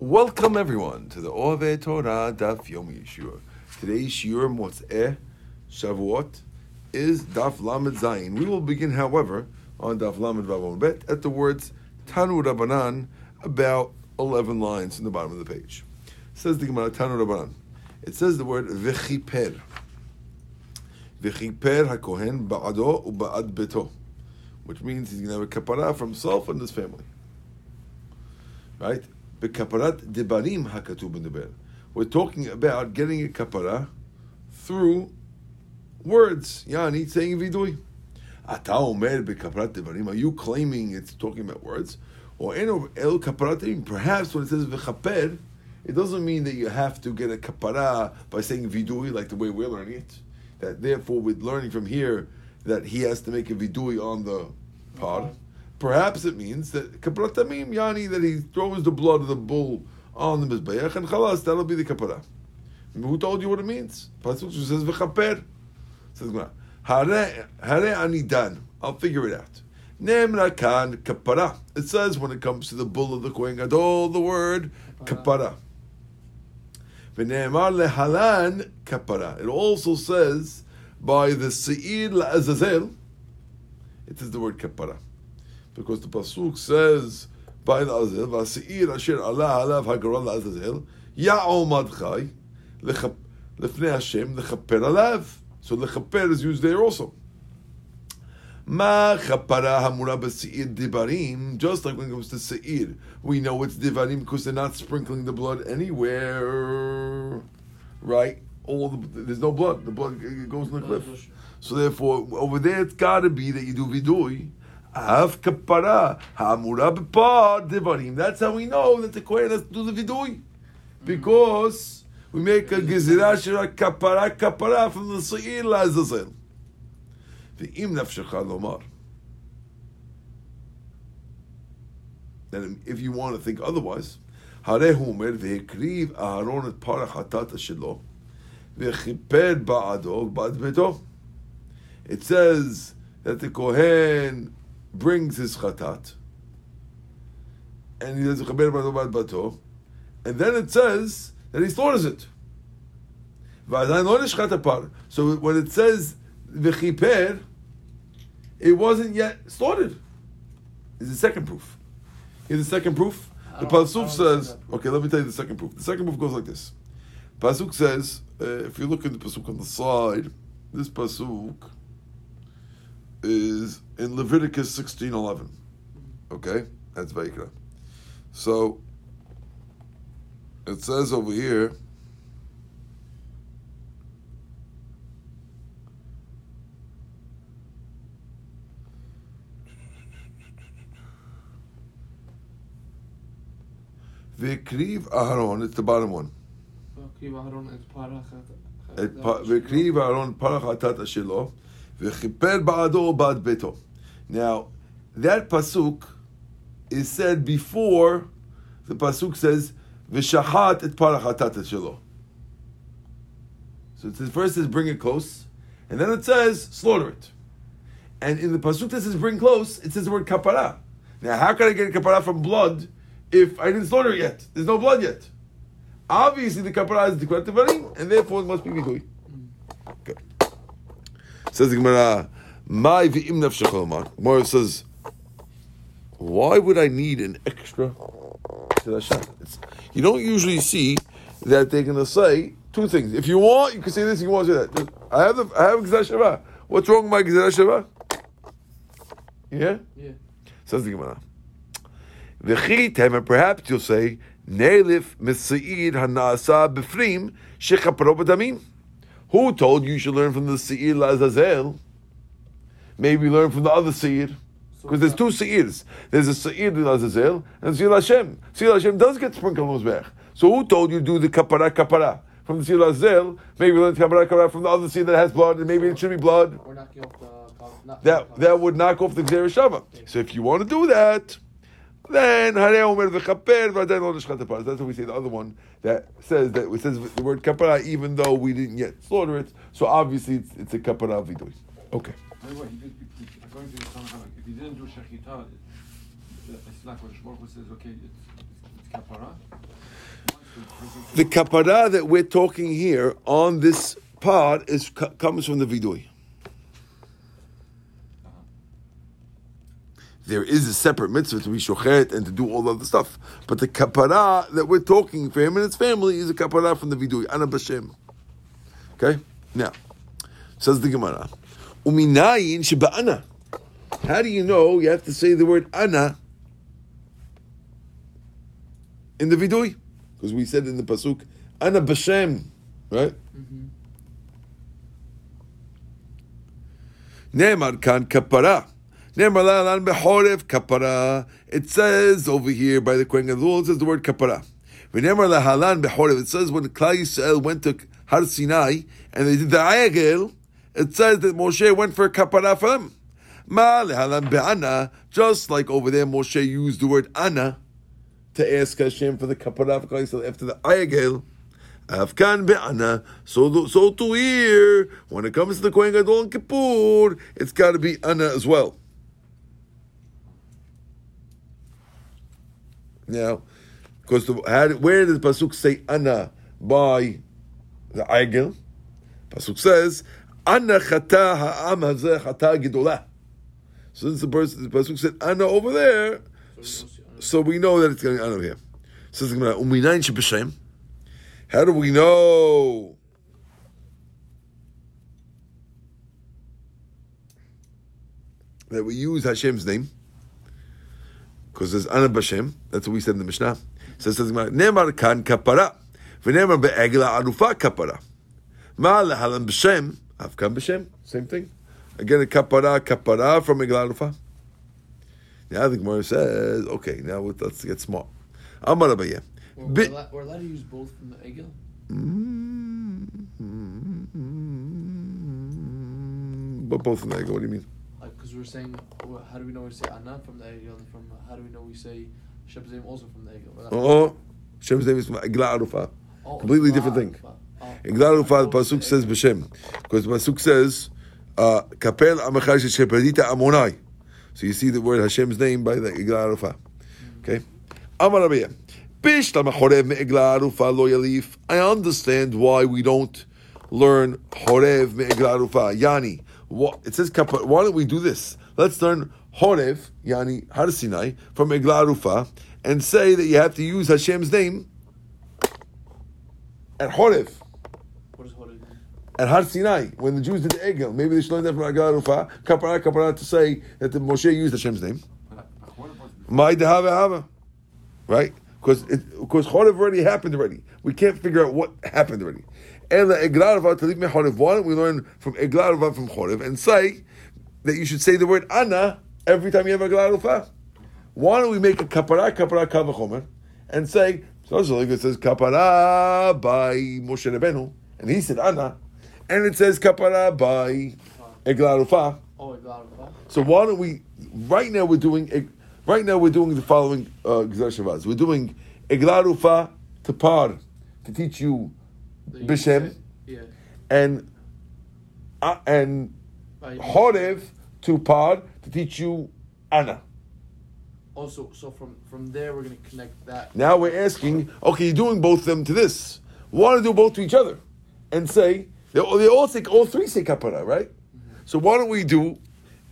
Welcome everyone to the Ove Torah Daf Yomi Yeshua. Today's Shiur Motzeh Shavuot is Daf Lamed Zayin. We will begin, however, on Daf Lamed Vav Bet at the words Tanu Rabbanan, about 11 lines in the bottom of the page. It says the Gemara Tanu Rabbanan. It says the word V'chiper. V'chiper HaKohen Ba'ado U'Ba'ad Beto. Which means he's going to have a kapara for himself and his family. Right? Bekaparat debarim hakatub We're talking about getting a kapara through words. Yani saying vidui. Ata omer bekaparat debarim. Are you claiming it's talking about words? Or el kaparatim. Perhaps when it says v'chaper, it doesn't mean that you have to get a kapara by saying vidui like the way we're learning it. That therefore, with learning from here, that he has to make a vidui on the pod. Perhaps it means that kapratamim yani that he throws the blood of the bull on the mizbeach and chalas that'll be the kapara. Who told you what it means? Pasuk says v'chaper. Says hare hare anidan. I'll figure it out. Nemra kan kapara. It says when it comes to the bull of the kohen gadol, the word kapara. V'neemar lehalan kapara. It also says by the seir la'azazel. It is the word kapara because the pasuk says by the Azel, "Vasiir asher Allah alav hagaron la'azazel ya'omad chai lefnei Hashem lechaper alav." So lechaper is used there also. Ma chapara hamura b'seir dibarim. Just like when it comes to seir, we know it's dibarim because they're not sprinkling the blood anywhere, right? All the, there's no blood. The blood goes in the cliff. So therefore, over there, it's got to be that you do vidui Av kapara hamura b'par devarim. That's how we know that the kohen has to do the vidui, because we make a gezira shira kapara kapara from the seir lazazel. Ve'im nafshecha lomar. And if you want to think otherwise, הרי אומר, והקריב אהרון את פרח הטאטה שלו, וכיפר בעדו בעד ביתו. It says that the Kohen brings his chatat, and he does chaber bato, and then it says that he slaughters it. So when it says v'chiper, it wasn't yet slaughtered. Is the second proof. Here's the second proof. The pasuk says, okay, let me tell you the second proof. The second proof goes like this. Pasuk says, uh, if you look at the pasuk on the side, this pasuk is in Leviticus sixteen eleven. Okay, that's Vaikra. So it says over here. Vikriv Aharon, it's the bottom one. Vikriv Aharon et parach shelo. V'chiper ba'ado ba'ad beto. Now, that pasuk is said before the pasuk says v'shachat et parachatat shelo. So it says, first says bring it close, and then it says slaughter it. And in the pasuk that says bring close, it says the word kapara. Now, how can I get kapara from blood if I didn't slaughter it yet? There's no blood yet. Obviously, the kapara is the and therefore it must be vidui. Good. Mm. Says the Gemara, "My v'im nefshecholman." Gemara says, "Why would I need an extra it's, You don't usually see that they're going to say two things. If you want, you can say this. You want to say that. I have the I have Gzera What's wrong with my Gzera Yeah. Yeah. Says the Gemara. V'chi perhaps you'll say, Neilif misayid hanasa b'frim shechapro b'damim. Who told you you should learn from the Seir Lazazel? Maybe learn from the other Seir. Because there's two Seirs. There's a Seir Lazazel and Seir Hashem. Seir Hashem does get sprinkled on back. So who told you to do the kapara kapara? From the Seir Lazazel, maybe learn the kapara kapara from the other Seir that has blood, and maybe it should be blood. That, that would knock off the Gzera Shava. So if you want to do that, then Hare Omer v'chaper v'aden lo nishchat That's what we say. The other one that says that it says the word kapara even though we didn't yet slaughter it. So obviously it's, it's a kapara vidoy. Okay. According to uh, if you didn't do shechita, it's like what Shmuel says. Okay, it's, it's kapara. The kapara that we're talking here on this part is comes from the vidui. There is a separate mitzvah to be shochet and to do all the other stuff, but the kapara that we're talking for him and his family is a kapara from the vidui, ana b'shem. Okay, now says the Gemara, uminayin sheba'ana. How do you know you have to say the word ana in the vidui? Because we said in the pasuk, ana b'shem, right? Mm-hmm. Ne'emar kan kapara. It says over here by the Kohen Gadol, it says the word kapara. It says when Klal Yisrael went to Har Sinai and they did the ayagel, it says that Moshe went for kapara for them. Just like over there, Moshe used the word ana to ask Hashem for the kapara for Klal Yisrael after the ayagel. Afkan be'ana. So, so to here, when it comes to the Kohen Gadol and Kippur, it's got to be ana as well. Now, because the, how, where does the pasuk say ana by the Eigel? Pasuk says ana chata ha'am hazeh chata gedolah. So since the, person, the pasuk said ana over there, so, so we know that it's going ana over here. Says uminayin sheb'shem. How do we know? That we use Hashem's name because there's Ana Bashem. That's what we said in the Mishnah. So it says Nemar kan kapara, v'nemar be'egla arufa kapara. Ma lehalan b'shem, avkan b'shem. Same thing. Again, a kapara, kapara from egla arufa. Now the Gemara says, okay, now let's get smart. Amar Abaye. We're, we're, allowed, to use both from the Egel. Mm-hmm. But both of them, what do you mean? We're saying, how do we know we say Anna from the Egel? And from how do we know we say Sheb's name also from the Egel? Oh, Hashem's name is Egla Arufa. Oh, completely different thing. Oh, Egla Arufa, the oh, pasuk says b'shem, because the pasuk says uh, Kapel Amachar Sheperdita Amonai. So you see the word Hashem's name by the Egla Arufa. Okay, Amar Rabbeinu. Bishlam Chorev me'egla lo yalif. I understand why we don't learn Horev me'egla arufa. Yani, what, it says, kapa- why don't we do this? Let's learn Chorev, Yani, Har Sinai, from Egla arufa, and say that you have to use Hashem's name at Chorev, What is Horeb? at Har Sinai, when the Jews did the Egel. Maybe they should learn that from Egla arufa, kapara, kapara, to say that the Moshe used Hashem's name. My dehava hava, right? Because because chorev already happened already. We can't figure out what happened already. And the eglarava talik me chorev. Why don't we learn from eglarava from chorev and say that you should say the word ana every time you have eglarava? Why don't we make a kapara kapara kavachomer and say so it says kapara by Moshe Rabbeinu and he said ana, and it says kapara by eglarufa. Oh, Egel So why don't we? Right now we're doing. Right now we're doing the following uh, We're doing Eglarufa to par to teach you B'Shem Yeah. and uh, and Horev to par to teach you Anna. Also, so from from there we're gonna connect that. Now we're asking, okay, you're doing both of them to this. Why don't you do both to each other and say they, all- they all say all three say kapara, right? So why don't we do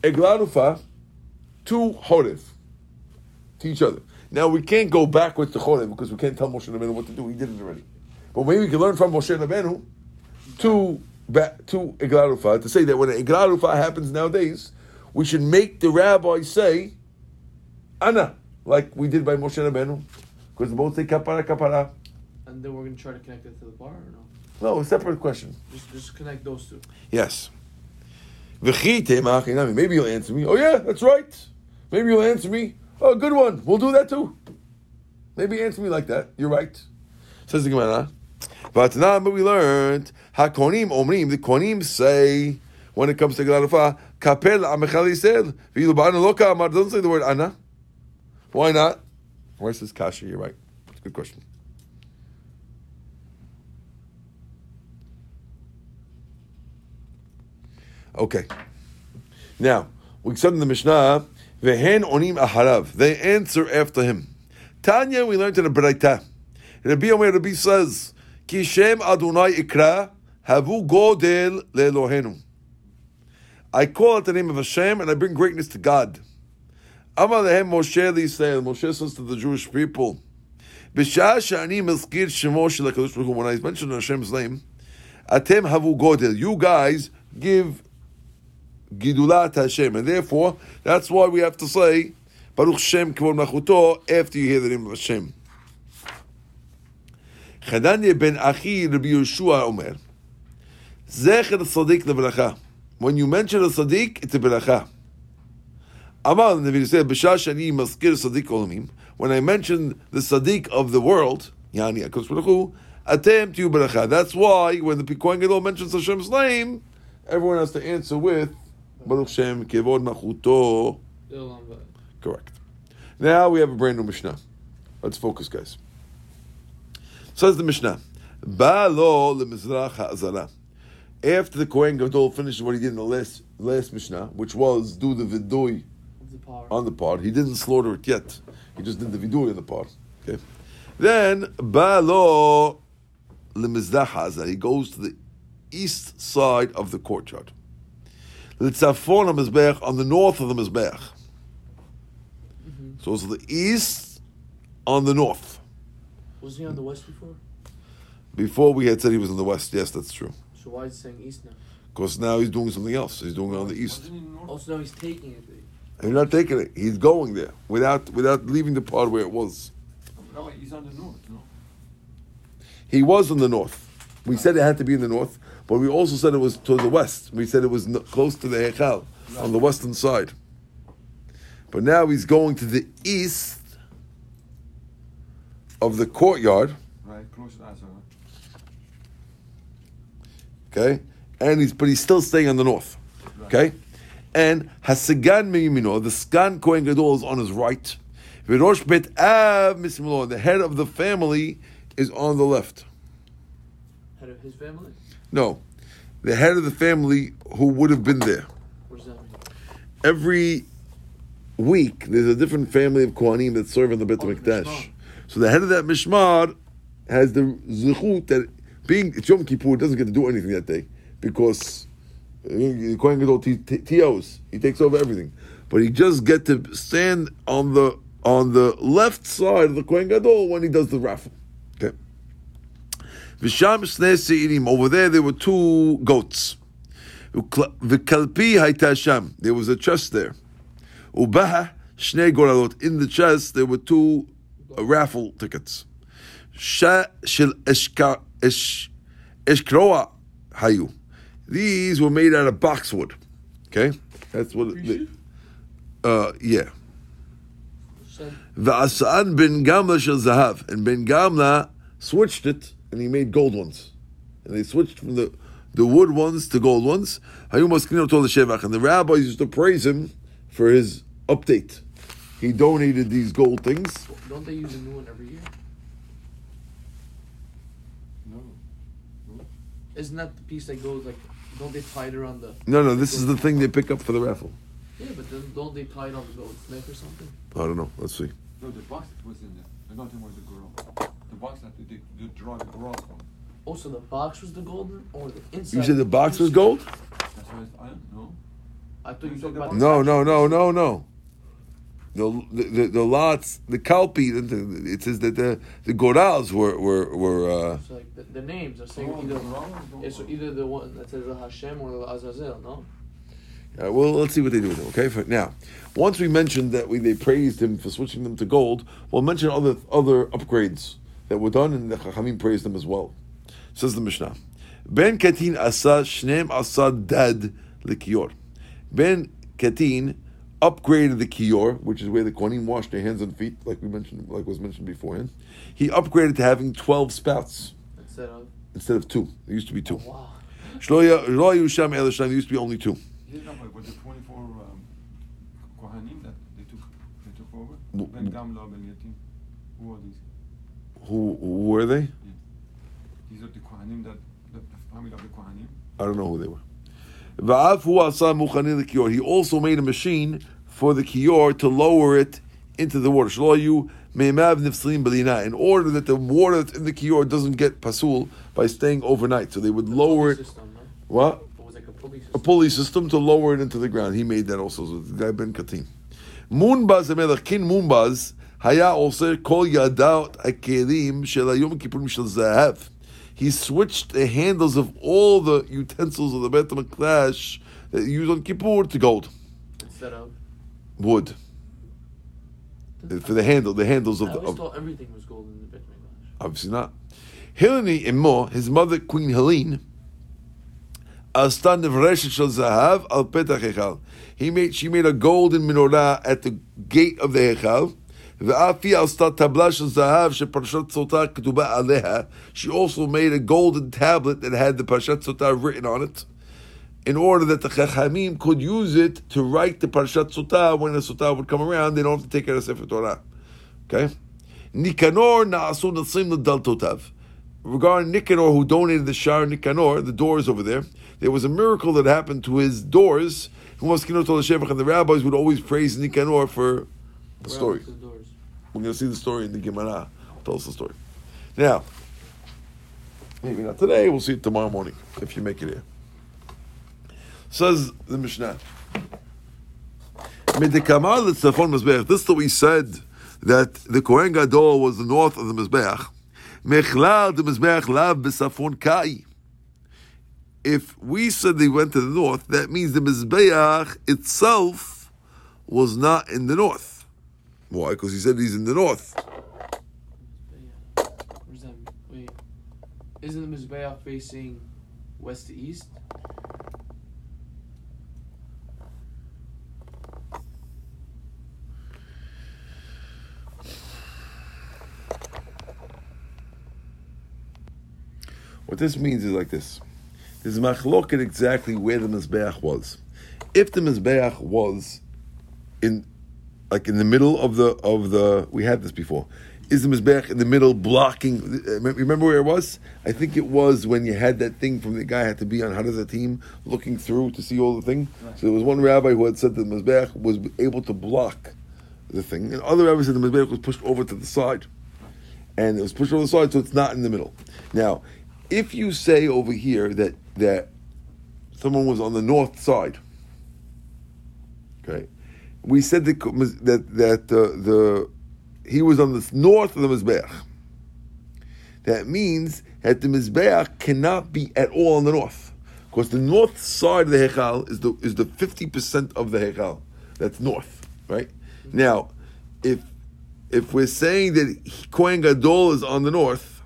Eglarufa to Horev to each other? Now we can't go backwards to Horev because we can't tell Moshe Rabbeinu what to do. He did it already. But maybe we can learn from Moshe Rabbeinu to back to Eglarufa to say that when Eglarufa happens nowadays, we should make the rabbi say Anna, like we did by Moshe Rabbeinu, because both say kapara kapara. And then we're gonna try to connect it to the bar or no? No, a separate question. Just just connect those two. Yes. Maybe you'll answer me. Oh yeah, that's right. Maybe you'll answer me. Oh, good one. We'll do that too. Maybe answer me like that. You're right. Says the Gemara. But now, we learned hakonim omrim. The konim say when it comes to Galarufa, kapel amechali said v'ilu ba'ana loka amar. Doesn't say the word Anna. Why not? Where's this kasha? You're right. It's a good question. Okay. Now, we said in the Mishnah, Vehen onim aharav. They answer after him. Tanya, we learned in the Braita. Rabbi Omer Rabbi says, Ki Shem Adonai Ikra, Havu Godel Leelohenu. I call out the name of Hashem and I bring greatness to God. Amar lehem Moshe Yisrael. Moshe says to the Jewish people, B'shah she'ani mezkir shemo shel HaKadosh Baruch Hu, when I mention Hashem's name, Atem havu godel. You guys give gidulat Hashem, and therefore that's why we have to say Baruch Shem Kivod Machuto after you hear the name of Hashem. Chadanya ben Achi Rabbi Yeshua Omer, Zecher Sadiq lebracha. When you mention a Sadiq, it's a beracha. Amal the Navi said, "B'shah shani maskir Sadiq olamim." When I mention the Sadiq of the world, Baruch Hu, atem to you beracha. That's why when the Kohen Gadol mentions Hashem's name, everyone has to answer with Baruch Shem Kevod Machuto. Correct. Now we have a brand new Mishnah. Let's focus, guys. Says the Mishnah, Ba'lo lemizrach ha'azara. After the Kohen Gadol finishes what he did in the last last Mishnah, which was do the vidui the on the part, he didn't slaughter it yet. He just did the vidui on the part. Okay. Then Ba'lo lemizrach ha'azara. He goes to the east side of the courtyard. Litzafon ha-mizbech, on the north of the mizbech. Mm-hmm. So it's the east on the north. Was he on the west before? Before we had said he was on the west. Yes, that's true. So why is he saying east now? Because now he's doing something else. He's doing it on the east. Wasn't he north? Also, now he's taking it. And you're not taking it. He's going there without without leaving the part where it was. No, wait, he's on the north, no? He was in the north. We said it had to be in the north, but we also said it was to the west. We said it was n- close to the Hechal on the western side. But now he's going to the east of the courtyard. Right, close to Azara. Okay, and he's but he's still staying on the north. Okay, and Hasagan Meyimino, the Sgan Kohen Gadol is on his right. V'rosh Bet Av Mismilo, the head of the family is on the left. Head of his family? No, the head of the family who would have been there. What does that mean? Every week, there's a different family of Kohanim that serve in the Beit Oh, the HaMikdash. Mishmar. So the head of that Mishmar has the zichut that being it's Yom Kippur doesn't get to do anything that day because the Kohen Gadol t- t- TOs he takes over everything, but he just get to stand on the on the left side of the Kohen Gadol when he does the raffle. Okay. Shnei seirim over there there were two goats. V'kalpi hayta sham there was a chest there. Ubaha shnei goralot in the chest there were two raffle tickets. Sha shel eshka esh eshkroa hayu. These were made out of boxwood. Okay, that's what. It, uh, yeah. Said, V'asa'an ben Gamla shel zahav, and Ben Gamla switched it, and he made gold ones, and they switched from the the wood ones to gold ones. Hayu maskino told the shevach, and the rabbis used to praise him for his update. He donated these gold things. don't they use a new one every year? No. Isn't that the piece that goes like? Don't they tie it around the? No, no, this is the thing they pick up for the raffle. Yeah, but then don't they tie it on the goat's neck or something? I don't know. Let's see. No, the box that was in there. The nothing was the girl. The box that they, they draw the girls from. Oh, also, the box was the golden, or the inside. You said the box was gold? That's why I don't know. I thought you You talked about. the the No, no, no, no, no. The, the, the, lots, the kalpi, it says that the the gorals were were were. Uh, It's like the, the names are saying either. the girls don't Yeah, so know. either the one that says the Hashem or the Azazel, no? Uh, well, let's see what they do with them. Okay, for now, once we mentioned that we they praised him for switching them to gold, we'll mention other other upgrades that were done, and the Chachamim praised them as well. Says the Mishnah, Ben Katin asa shneim asa dad likior. Ben Katin upgraded the kiyor, which is where the kohanim wash their hands and feet, like we mentioned, like was mentioned beforehand. He upgraded to having twelve spouts Instead of. instead of two. There used to be two. Wow. Shlo ya- lo hayu sham el sham, There used to be only two. Yeah, no, but the 24 um, Kohanim that they took, they took over. W- Gamla, Ben Yatim. Who are these? Who, who were they? These are the Kohanim that, the, the family of the Kohanim. I don't know who they were. He also made a machine for the kior to lower it into the water. In order that the water that's in the kior doesn't get pasul by staying overnight. So they would the lower it. System. What? Like a, pulley a pulley system to lower it into the ground. He made that also. So the guy Ben Katin. Munbaz Amelach, Munbaz, היה עושה כל ידעות הכלים של he switched the handles of all the utensils of the Beit HaMikdash that you use on Kippur to gold. Instead of? Wood. For the handle, the handles of the. I thought everything was gold in the Beit HaMikdash. Obviously not. Hilani Imo, his mother, Queen Helene, he made she made a golden menorah at the gate of the Hechal. ואף היא עשתה טבלה של זהב שפרשת סוטה כתובה עליה. She also made a golden tablet that had the פרשת סוטה written on it, in order that the Chachamim could use it to write the Parshat Sotah when the Sotah would come around. They don't have to take it as Sefer Torah. Okay? Nikanor na'asu nasim l'daltotav. Regarding Nicanor, who donated the Shar Nicanor, the doors over there, there was a miracle that happened to his doors. Who was Kinot Shevach, and the rabbis would always praise Nicanor for the story. We're going to see the story in the Gemara. Tell us the story. Now, maybe not today. We'll see it tomorrow morning if you make it here. Says the Mishnah. This is what we said that the Kohen Gadol was the north of the mizbeach. Mechlal the mizbeach lav kai. If we said they went to the north, that means the mizbeach itself was not in the north. Why? Because he said he's in the north. Mizbeach. Where's that? Wait. Isn't the Mizbeach facing west to east? What this means is like this. There's machloket exactly where the Mizbeach was. If the Mizbeach was in like in the middle of the of the we had this before. Is the mizbech in the middle blocking uh, remember where it was? I think it was when you had that thing from the guy had to be on Hadassah team looking through to see all the thing. So there was one rabbi who had said that the Mizbeach was able to block the thing. And other rabbis said the mizbech was pushed over to the side. And it was pushed over the side so it's not in the middle. Now, if you say over here that that someone was on the north side, okay, we said that that that uh, the he was on the north of the mizbeach. That means that the mizbeach cannot be at all on the north, because the north side of the hechal is the is the fifty percent of the hechal. That's north, right? Now, if if we're saying that Kohen Gadol is on the north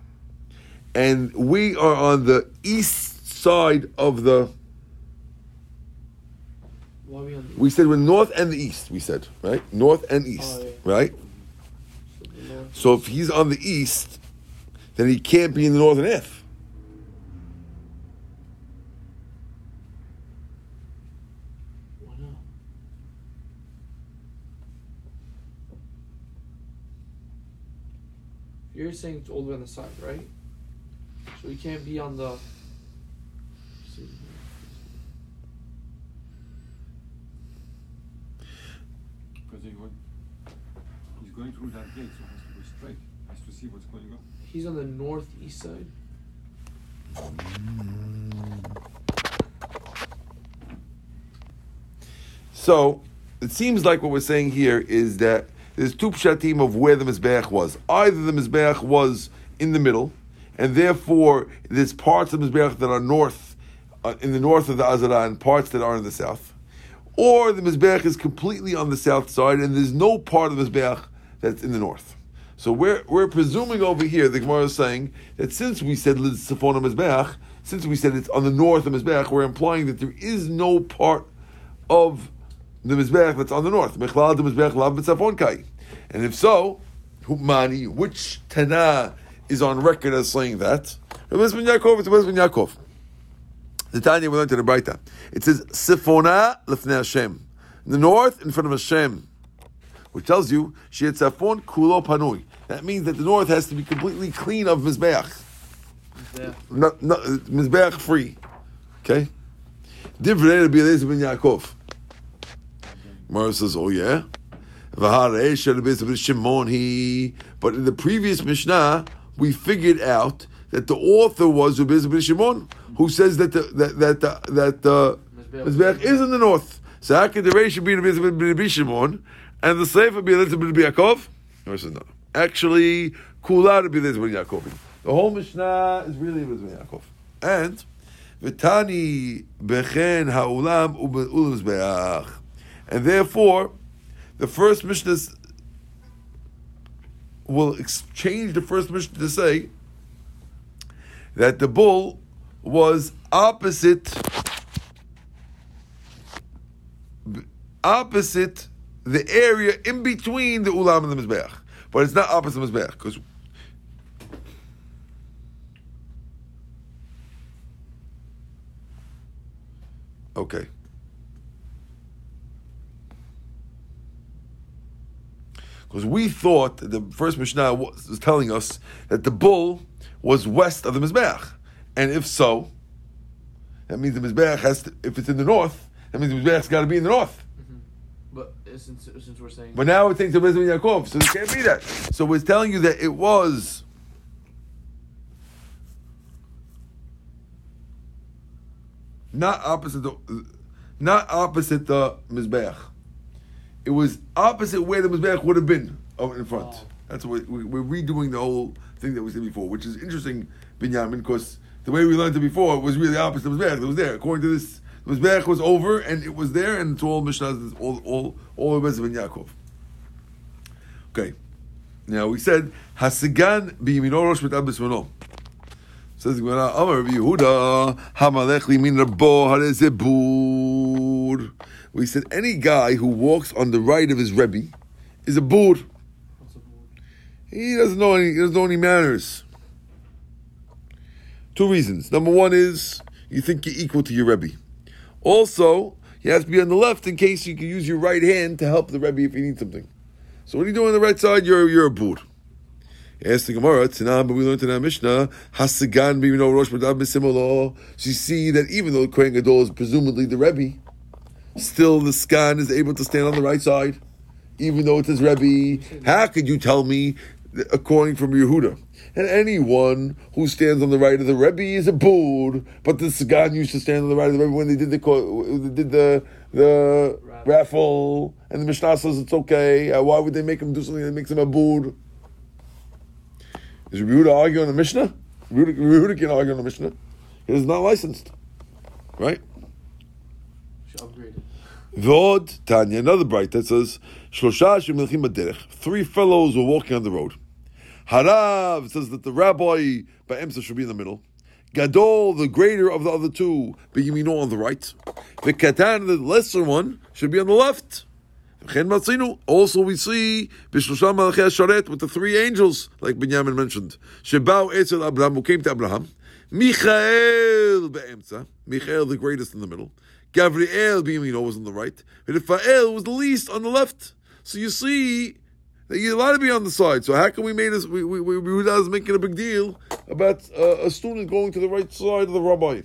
and we are on the east side of the. We on the We said we're north and the east. We said right, north and east, Oh, yeah. right? so the north? So if he's on the east, then he can't be in the northern F. Why not? You're saying it's all the way on the side, right? So he can't be on the. see. Because he went, he's going through that gate, so he has to go straight. Has to see what's going on. He's on the northeast side. So it seems like what we're saying here is that there's two pshatim of where the mizbeach was. Either the mizbeach was in the middle, and therefore there's parts of the mizbeach that are north, uh, in the north of the Azara, and parts that are in the south. Or the mizbeach is completely on the south side, and there's no part of the mizbeach that's in the north. So we're we're presuming over here, the Gemara is saying that since we said Safona Mizbeach, since we said it's on the north of Mizbeach, we're implying that there is no part of the Mizbeach that's on the north. Mechlal the Mizbeach lav b'tzafon kai. And if so, Humani, which Tana is on record as saying that? Yaakov, it's Yaakov. The Tanya we learned in the Braita. It says Sifona lefnei Hashem. In the north, in front of Hashem, which tells you Sheetzafon kulo panui. That means that the north has to be completely clean of Mizbeach, There. not, not Mizbeach free. Okay. Divrei Rabbi Eliezer ben Yaakov. Mara says, "Oh yeah." But in the previous Mishnah, we figured out that the author was ben Shimon, who says that the, that that the, that uh, the Mizbeach is in the north. So how could the Reish be Rabbi Shimon and the Sefer be Eliezer ben Yaakov? No, says no. Actually, Kula Rabbi Eliezer ben Yaakov. The whole Mishnah is really Eliezer ben Yaakov. And V'tani bechen ha'ulam u'mizbeach. And therefore, the first Mishnah will exchange the first Mishnah to say that the bull was opposite opposite the area in between the ulam and the mizbeach, but it's not opposite the mizbeach because okay. Because we thought the first Mishnah was, was telling us that the bull was west of the Mizbeach. And if so, that means the Mizbeach has to, if it's in the north, that means the Mizbeach's got to be in the north. But uh, since, since we're saying. But now it takes the Mizbeach Yaakov, so it can't be that. So we're telling you that it was. Not opposite the, not opposite the Mizbeach. It was opposite where the Mizbeach would have been in front. Oh. That's what we, we're redoing the whole thing that we said before, which is interesting, Binyamin, because the way we learned it before was really opposite the Mizbeach. It was there. According to this, Mizbeach was over and it was there, and it's all Mishnah, all, all, all of Yaakov. Okay. Now we said, Hasigan biyimino rosh mitab bismano. Says the Gemara, Amar Rabbi Yehuda, Hamalech limin rabo harezebur. We said any guy who walks on the right of his Rebbe is a bur. He doesn't know any. He doesn't know any manners. Two reasons. Number one is you think you're equal to your Rebbe. Also, you have to be on the left in case you can use your right hand to help the Rebbe if you need something. So what are you doing on the right side? You're you're a bur. Ask the Gemara, Tanah, but we learned in our Mishnah, Hasagan b'mino rosh madab b'simolo. So you see that even though Kohen Gadol is presumably the Rebbe, still the sgan is able to stand on the right side, even though it's his Rebbe. How could you tell me, according from Yehuda, and anyone who stands on the right of the Rebbe is a bud, but the sgan used to stand on the right of the Rebbe when they did the they did the the Raffle. raffle, and the Mishnah says it's okay. Uh, why would they make him do something that makes him a bud? Is Yehuda arguing the Mishnah? Yehuda, can argue on the Mishnah. He is not licensed, right? It. Vod Tanya, another bright that says Shlosha shemilchim baderech. Three fellows were walking on the road. Harav says that the rabbi Ba'emsa should be in the middle. Gadol, the greater of the other two, B'yimino on the right. The Katan, the lesser one, should be on the left. Also, we see B'shlosha malachei sharet with the three angels, like Benjamin mentioned. Shebao etzel Abraham, who came to Abraham. Michael be'emtza. Michael, the greatest in the middle. Gabriel b'yamino was on the right. Raphael was the least on the left. So you see that you're allowed to be on the side. So how can we make this? We we we, we was making a big deal about uh, a student going to the right side of the rabbi.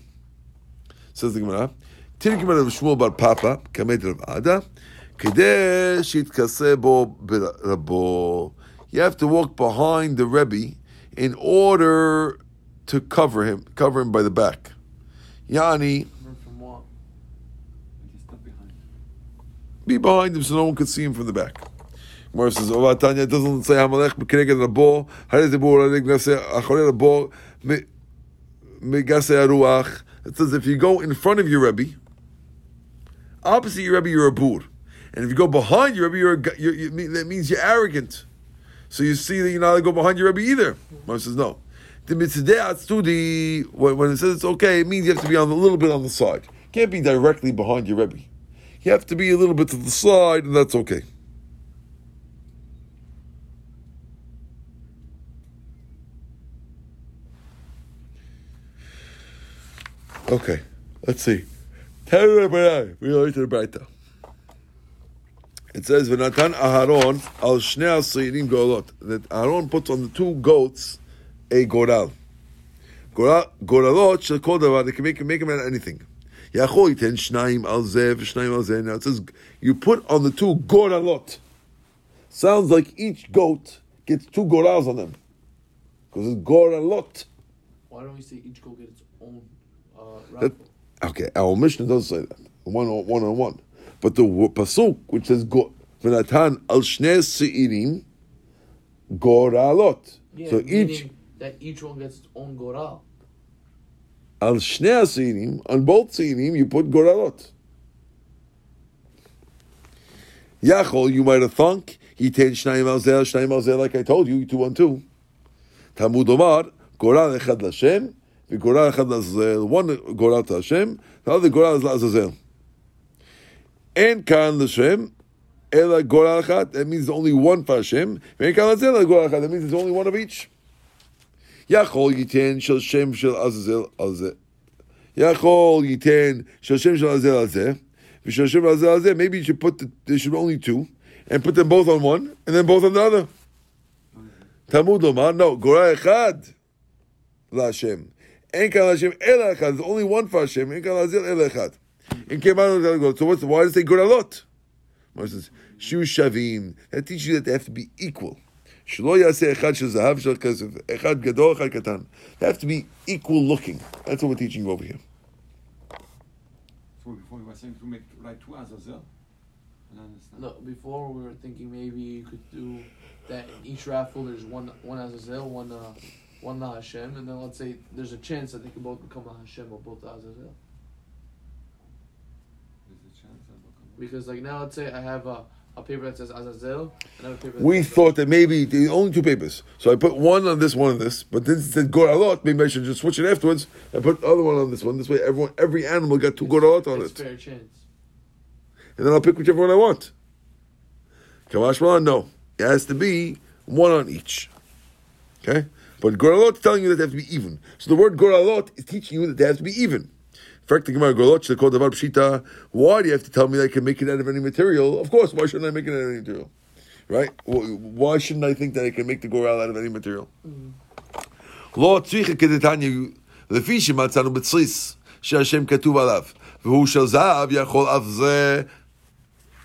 Says the Gemara, Tin Gemara of Shmuel Bar Papa Kamed Rav Ada Kedesh Shitkase Bo Rabo. You have to walk behind the Rebbe in order to cover him, cover him by the back. Yani. Be behind him so no one could see him from the back. Gemara says, "Oh, Tanya, it doesn't say Hamalech b'keneged rabo, harei zebur harei gnase acharei rabo me- megase haruach." It says if you go in front of your Rebbe, opposite your Rebbe, you're a bur, and if you go behind your Rebbe, you're, a, you're you, that means you're arrogant. So you see that you're not allowed to go behind your Rebbe either. Gemara says no. The mitzvah studi when when it says it's okay, it means you have to be on a little bit on the side. Can't be directly behind your Rebbe. You have to be a little bit to the side, and that's okay. Okay, let's see. It says, "V'natan Aharon al shnei aseirim golot." That Aaron puts on the two goats a goral. Goral- Goralot shall call davar. They can make make them out anything. Yachol yiten shnayim al zeh v'shnayim al zeh. Now it says you put on the two goralot. sounds like each goat gets two gorals on them. Because it's goralot. Why don't we say each goat get its own Uh, that- Okay, our Mishnah doesn't say that. One on one. On one. But the Pasuk, which says, go- V'natan al shnei se'irim goralot. Yeah, so each, that each one gets its own goral. al shnei se'irim, on both se'irim, you put goralot. Yachol, you might have thunk, he ten shnayim al zel, shnayim al zel, like I told you, two on two. Talmud Omar, goral echad l'Hashem, v'goral echad l'Azazel. One goral to Hashem, the other goral is l'Azazel. En kan l'Hashem, ela goral echad, that means only one for Hashem. Ve'en kan l'Azazel, ela goral echad, that means it's only one of each. Yachol yiten shel Shem shel Azazel al zeh. Yachol yiten shel Shem shel Azazel al zeh. V'shel Shem shel Azazel al zeh. Maybe you should put the, there should be only two, and put them both on one, and then both on the other. Talmud Lomar, no, Gorah Echad LaHashem. En kan Hashem El Echad. There's only one for Hashem. En kan Lazil El Echad. In Kemal So what's why does it say Goralot? Mar says, Shu Shavim. That teaches you that they have to be equal. Shlo Yaseh Echad Shel Zahav Shel Kesef. Echad Gadol Echad Katan. They have to be equal looking. That's what we're teaching you over here. So before you were saying to make like two Azazel. I don't understand. No, before we were thinking maybe you could do that in each raffle. There's one one Azazel, one uh, one La Hashem, and then let's say there's a chance that they can both become La Hashem or both Azazel. There's a chance that will come. Because like now, let's say I have a, a paper that says Azazel, and I have paper. That We says thought that maybe the only two papers. So I put one on this, one on this. But then it said Goralot. Maybe I should just switch it afterwards and put the other one on this one. This way, everyone, every animal got two Goralot on it. fair chance. and then I'll pick whichever one I want. Kamash Malan, no. It has to be one on each. Okay? But Goralot is telling you that they have to be even. So the word Goralot is teaching you that they have to be even. In fact, the Gemara Goralot should call Davar Pshita. Why do you have to tell me that I can make it out of any material? Of course, why shouldn't I make it out of any material? Right? Why shouldn't I think that I can make the Goral out of any material? Mm. Lo tzricha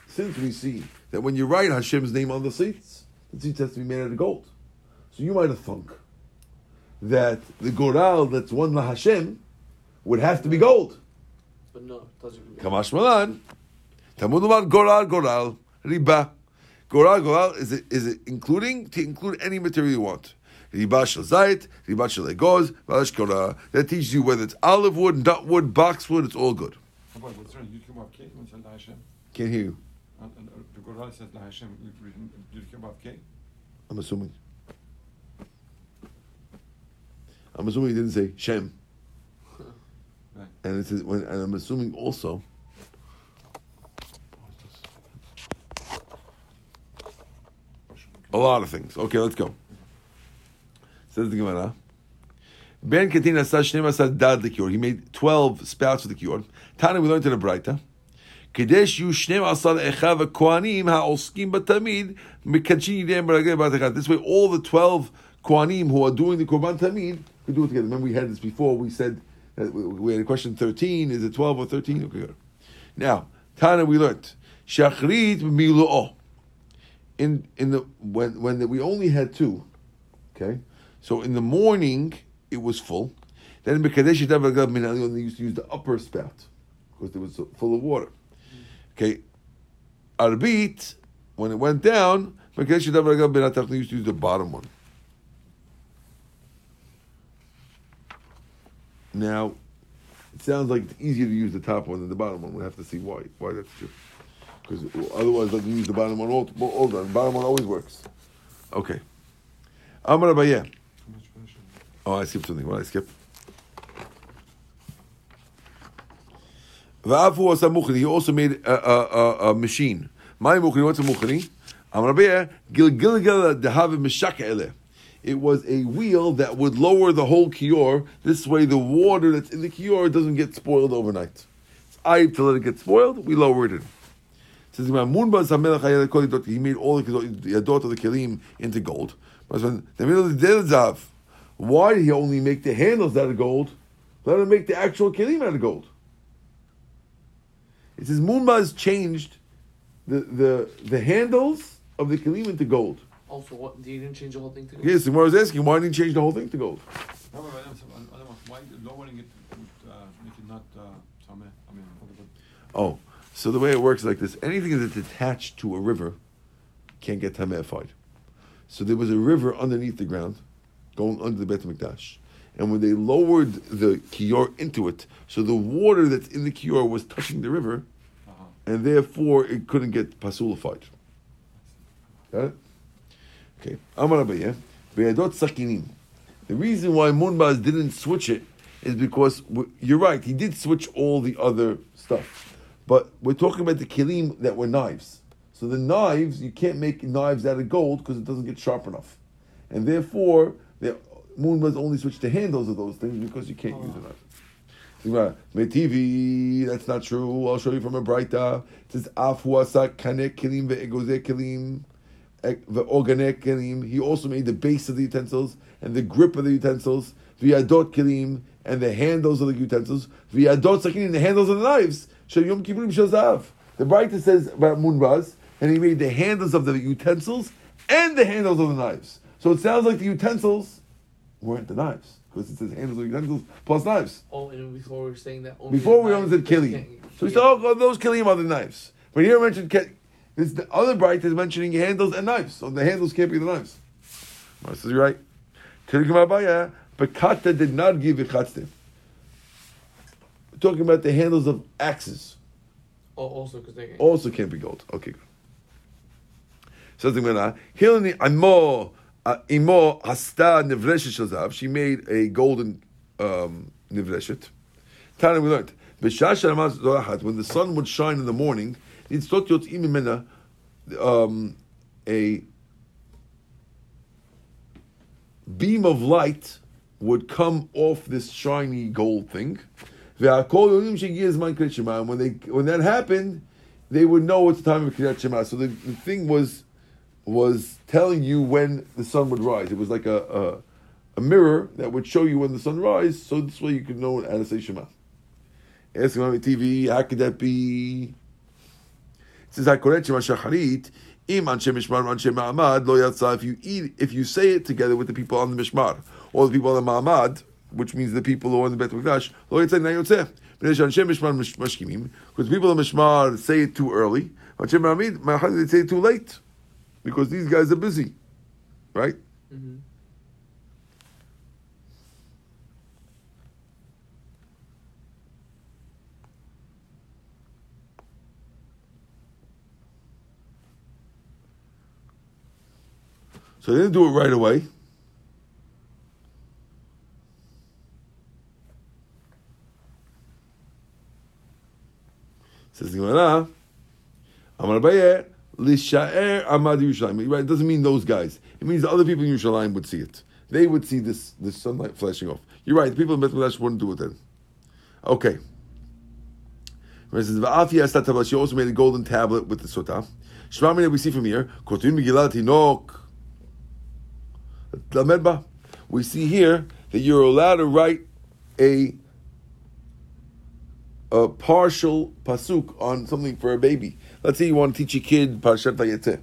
since we see that when you write Hashem's name on the seats, the seats has to be made out of gold. So you might have thunk that the goral that's one la Hashem would have to be gold. But no, it doesn't. Kamash Malan. Talmud Umar Goral Goral Riba. Goral Goral is it is it including to include any material you want. Riba shel zayit, riba shel egoz, valash korah. That teaches you whether it's olive wood, nut wood, boxwood, it's all good. How about what's wrong? Yud Kebab K? What's La Hashem? Can't hear you. And, and, uh, the Goral says La Hashem. You've written Yud Kebab K? I'm assuming. I'm assuming he didn't say Shem. Right. And it says when and I'm assuming also a lot of things. Okay, let's go. Says the Gemara. Ben Katin Asad Dad Likior. He made 12 spouts of the Kior. Tana, we learned in the Braita. Kadesh yu Shneim Asad Echav Kohanim HaOskim Batamid Mekachin Yidem Echad. This way, all the 12 Kohanim who are doing the Korban Tamid could do it together. Remember, we had this before. We said that we- we had a question 13. Is it 12 or 13? Okay, good. Now, Tana, we learned. Shachrit Milu'o in in the when when the, we only had two, okay. So in the morning it was full. Then Bekadesh only used to use the upper spout because it was full of water. Okay, Arbit when it went down, Bekadesh used to use the bottom one. Now, it sounds like it's easier to use the top one than the bottom one. We'll have to see why why that's true. Because otherwise, like you use the bottom one all, all the bottom one always works. Okay. Amar Abaye. Oh, I skipped something. What did I skip? Va'afu was a. He also made a, a, a, a machine. My muchni, what's a muchni? Amar Abaye, gilgilgal dehav mishaka ele. It was a wheel that would lower the whole kior. This way, the water that's in the kior doesn't get spoiled overnight. It's I to let it get spoiled, we lower it in. He made all the yadot of the kelim into gold. But when the middle of the zav, why did he only make the handles out of gold? Let him make the actual kelim out of gold. It says Munbaz changed the, the, the handles of the kelim into gold. Also, what? You didn't change the whole thing to go. Yes, the Gemara was asking, why didn't you change the whole thing to gold? No, but Adam, Adam, why lowering it would uh, make it not uh. I mean, Oh, so the way it works is like this: anything that's attached to a river can't get tamefied. So there was a river underneath the ground, going under the Beit Hamikdash, and when they lowered the kior into it, so the water that's in the kior was touching the river, uh-huh. and therefore it couldn't get pasulified. Got it? Okay. Amar Abaye, Be'adot Sakinim. The reason why Munbaz didn't switch it is because you're right, he did switch all the other stuff. But we're talking about the kilim that were knives. So the knives, you can't make knives out of gold because it doesn't get sharp enough. And therefore, the Munbaz only switched the handles of those things because you can't use a knife. Metivi, that's not true. I'll show you from a Braita. It says, Afu asak kanek kilim ve'egoze kilim ve'ogane kilim. He also made the base of the utensils and the grip of the utensils. V'yadot kilim and the handles of the utensils. V'yadot sakin the handles of the knives. Shel yom kippurim shazav. The Braita says about Munbaz, and he made the handles of the utensils and the handles of the knives. So it sounds like the utensils weren't the knives. Because it says handles of the utensils plus knives. Oh, and before we were saying that. Only Before the we only said kilim. So we said, oh, those kilim are the knives. But here mentioned ke- this the other bright is mentioning handles and knives. So the handles can't be the knives. I says, you're right. Abaye, but Kata did not give Ichatztim. Talking about the handles of axes. Oh, also because they. Also can't be gold. Okay. Says the Gemara, uh, Imo Hasta Nivreshet Shazav. She made a golden um, Nivreshet. Tana we learned. When the sun would shine in the morning, thought yot um a beam of light would come off this shiny gold thing. And when they when that happened, they would know it's the time of Kriyat Shema. So the, the thing was was telling you when the sun would rise. It was like a, a a mirror that would show you when the sun rises. So this way you could know to say Shema. Ask on TV, how could that be? Says HaKoret Shema Shacharit. Im anshe mishmar anshe ma'amad lo yatsa. If you eat, if you say it together with the people on the mishmar or the people on the ma'amad, which means the people who are in the Bet Mikdash, lo yatsa na yotzeh. Because people on mishmar say it too early. They say it too late, because these guys are busy, right? hmm So they didn't do it right away. Says Gemara, Amar Amad. Right, It doesn't mean those guys. It means the other people in Yerushalayim would see it. They would see this, this sunlight flashing off. You're right, the people in Beth Midrash wouldn't do it then. Okay. It says, "Va'afi asat. She also made a golden tablet with the sotah. Shema mina we see from here. We see here that you're allowed to write a a partial pasuk on something for a baby. Let's say you want to teach a kid Parshat Vayetzeh.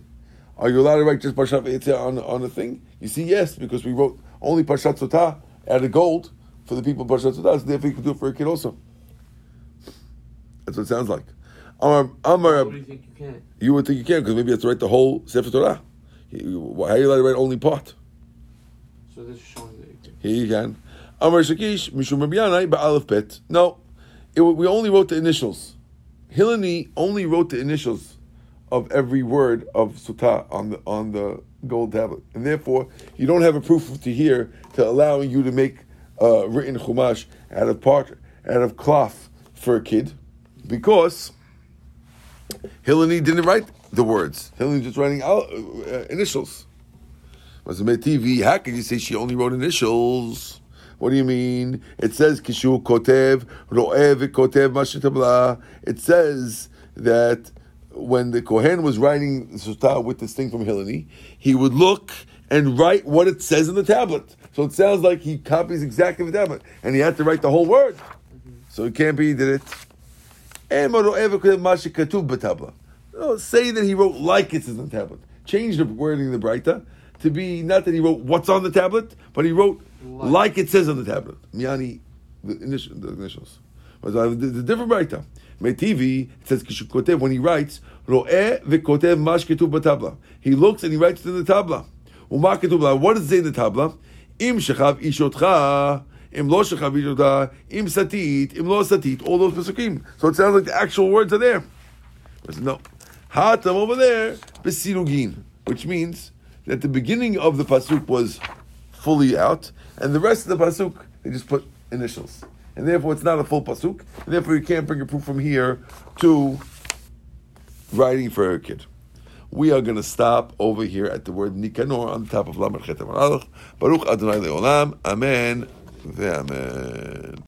Are you allowed to write just Parshat Vayetzeh on, on a thing? You see, yes, because we wrote only Parshat Sotah out of gold for the people of Parshat Sotah, so therefore you can do it for a kid also. That's what it sounds like. Amar, Amar, What do you think you can? you would think you can, because maybe you have to write the whole Sefer Torah. How are you allowed to write only part? So this is showing that. Here you can. Amar Shakish, Mishum Rabbi Yanai, Ba'alef Bet. No, it, we only wrote the initials. Hilani only wrote the initials of every word of Sotah on the on the gold tablet, and therefore you don't have a proof to here to allow you to make uh, written chumash out of part out of cloth for a kid, because Hilani didn't write the words. Hilani just writing out, uh, initials. Mazameh TV, how can you say she only wrote initials? What do you mean? It says Kishu Kotev, Ro'ev Kotev Mashitabla. It says that when the Kohen was writing the Sotah with this thing from Hilani, he would look and write what it says in the tablet. So it sounds like he copies exactly the tablet. And he had to write the whole word. Mm-hmm. So it can't be he did it. "Em ro'ev kotev ma shekatuv b'tabla." No, say that he wrote like it says in the tablet. Change the wording of the Breita to be not that he wrote what's on the tablet, but he wrote Like. like, it says on the tablet. Miani, the, initial, the initials. But uh, the, the different Breita. Metivi, it says Kishukotev, when he writes, Ro'eh v'kotev mash b'tabla. He looks and he writes it in the tabla. Uma ketuv b'tabla. What does it say in the tabla? Im shechav ishotcha, im lo shechav ishotcha, im satit, im lo satit. All those pesukim. So it sounds like the actual words are there. Said, no. Hatam over there, besirugin, which means that the beginning of the pasuk was fully out, and the rest of the pasuk they just put initials, and therefore it's not a full pasuk, and therefore you can't bring a proof from here to writing for a kid. We are going to stop over here at the word Nikanor on the top of Lamed Chetem Baruch Adonai Leolam. Amen. Amen.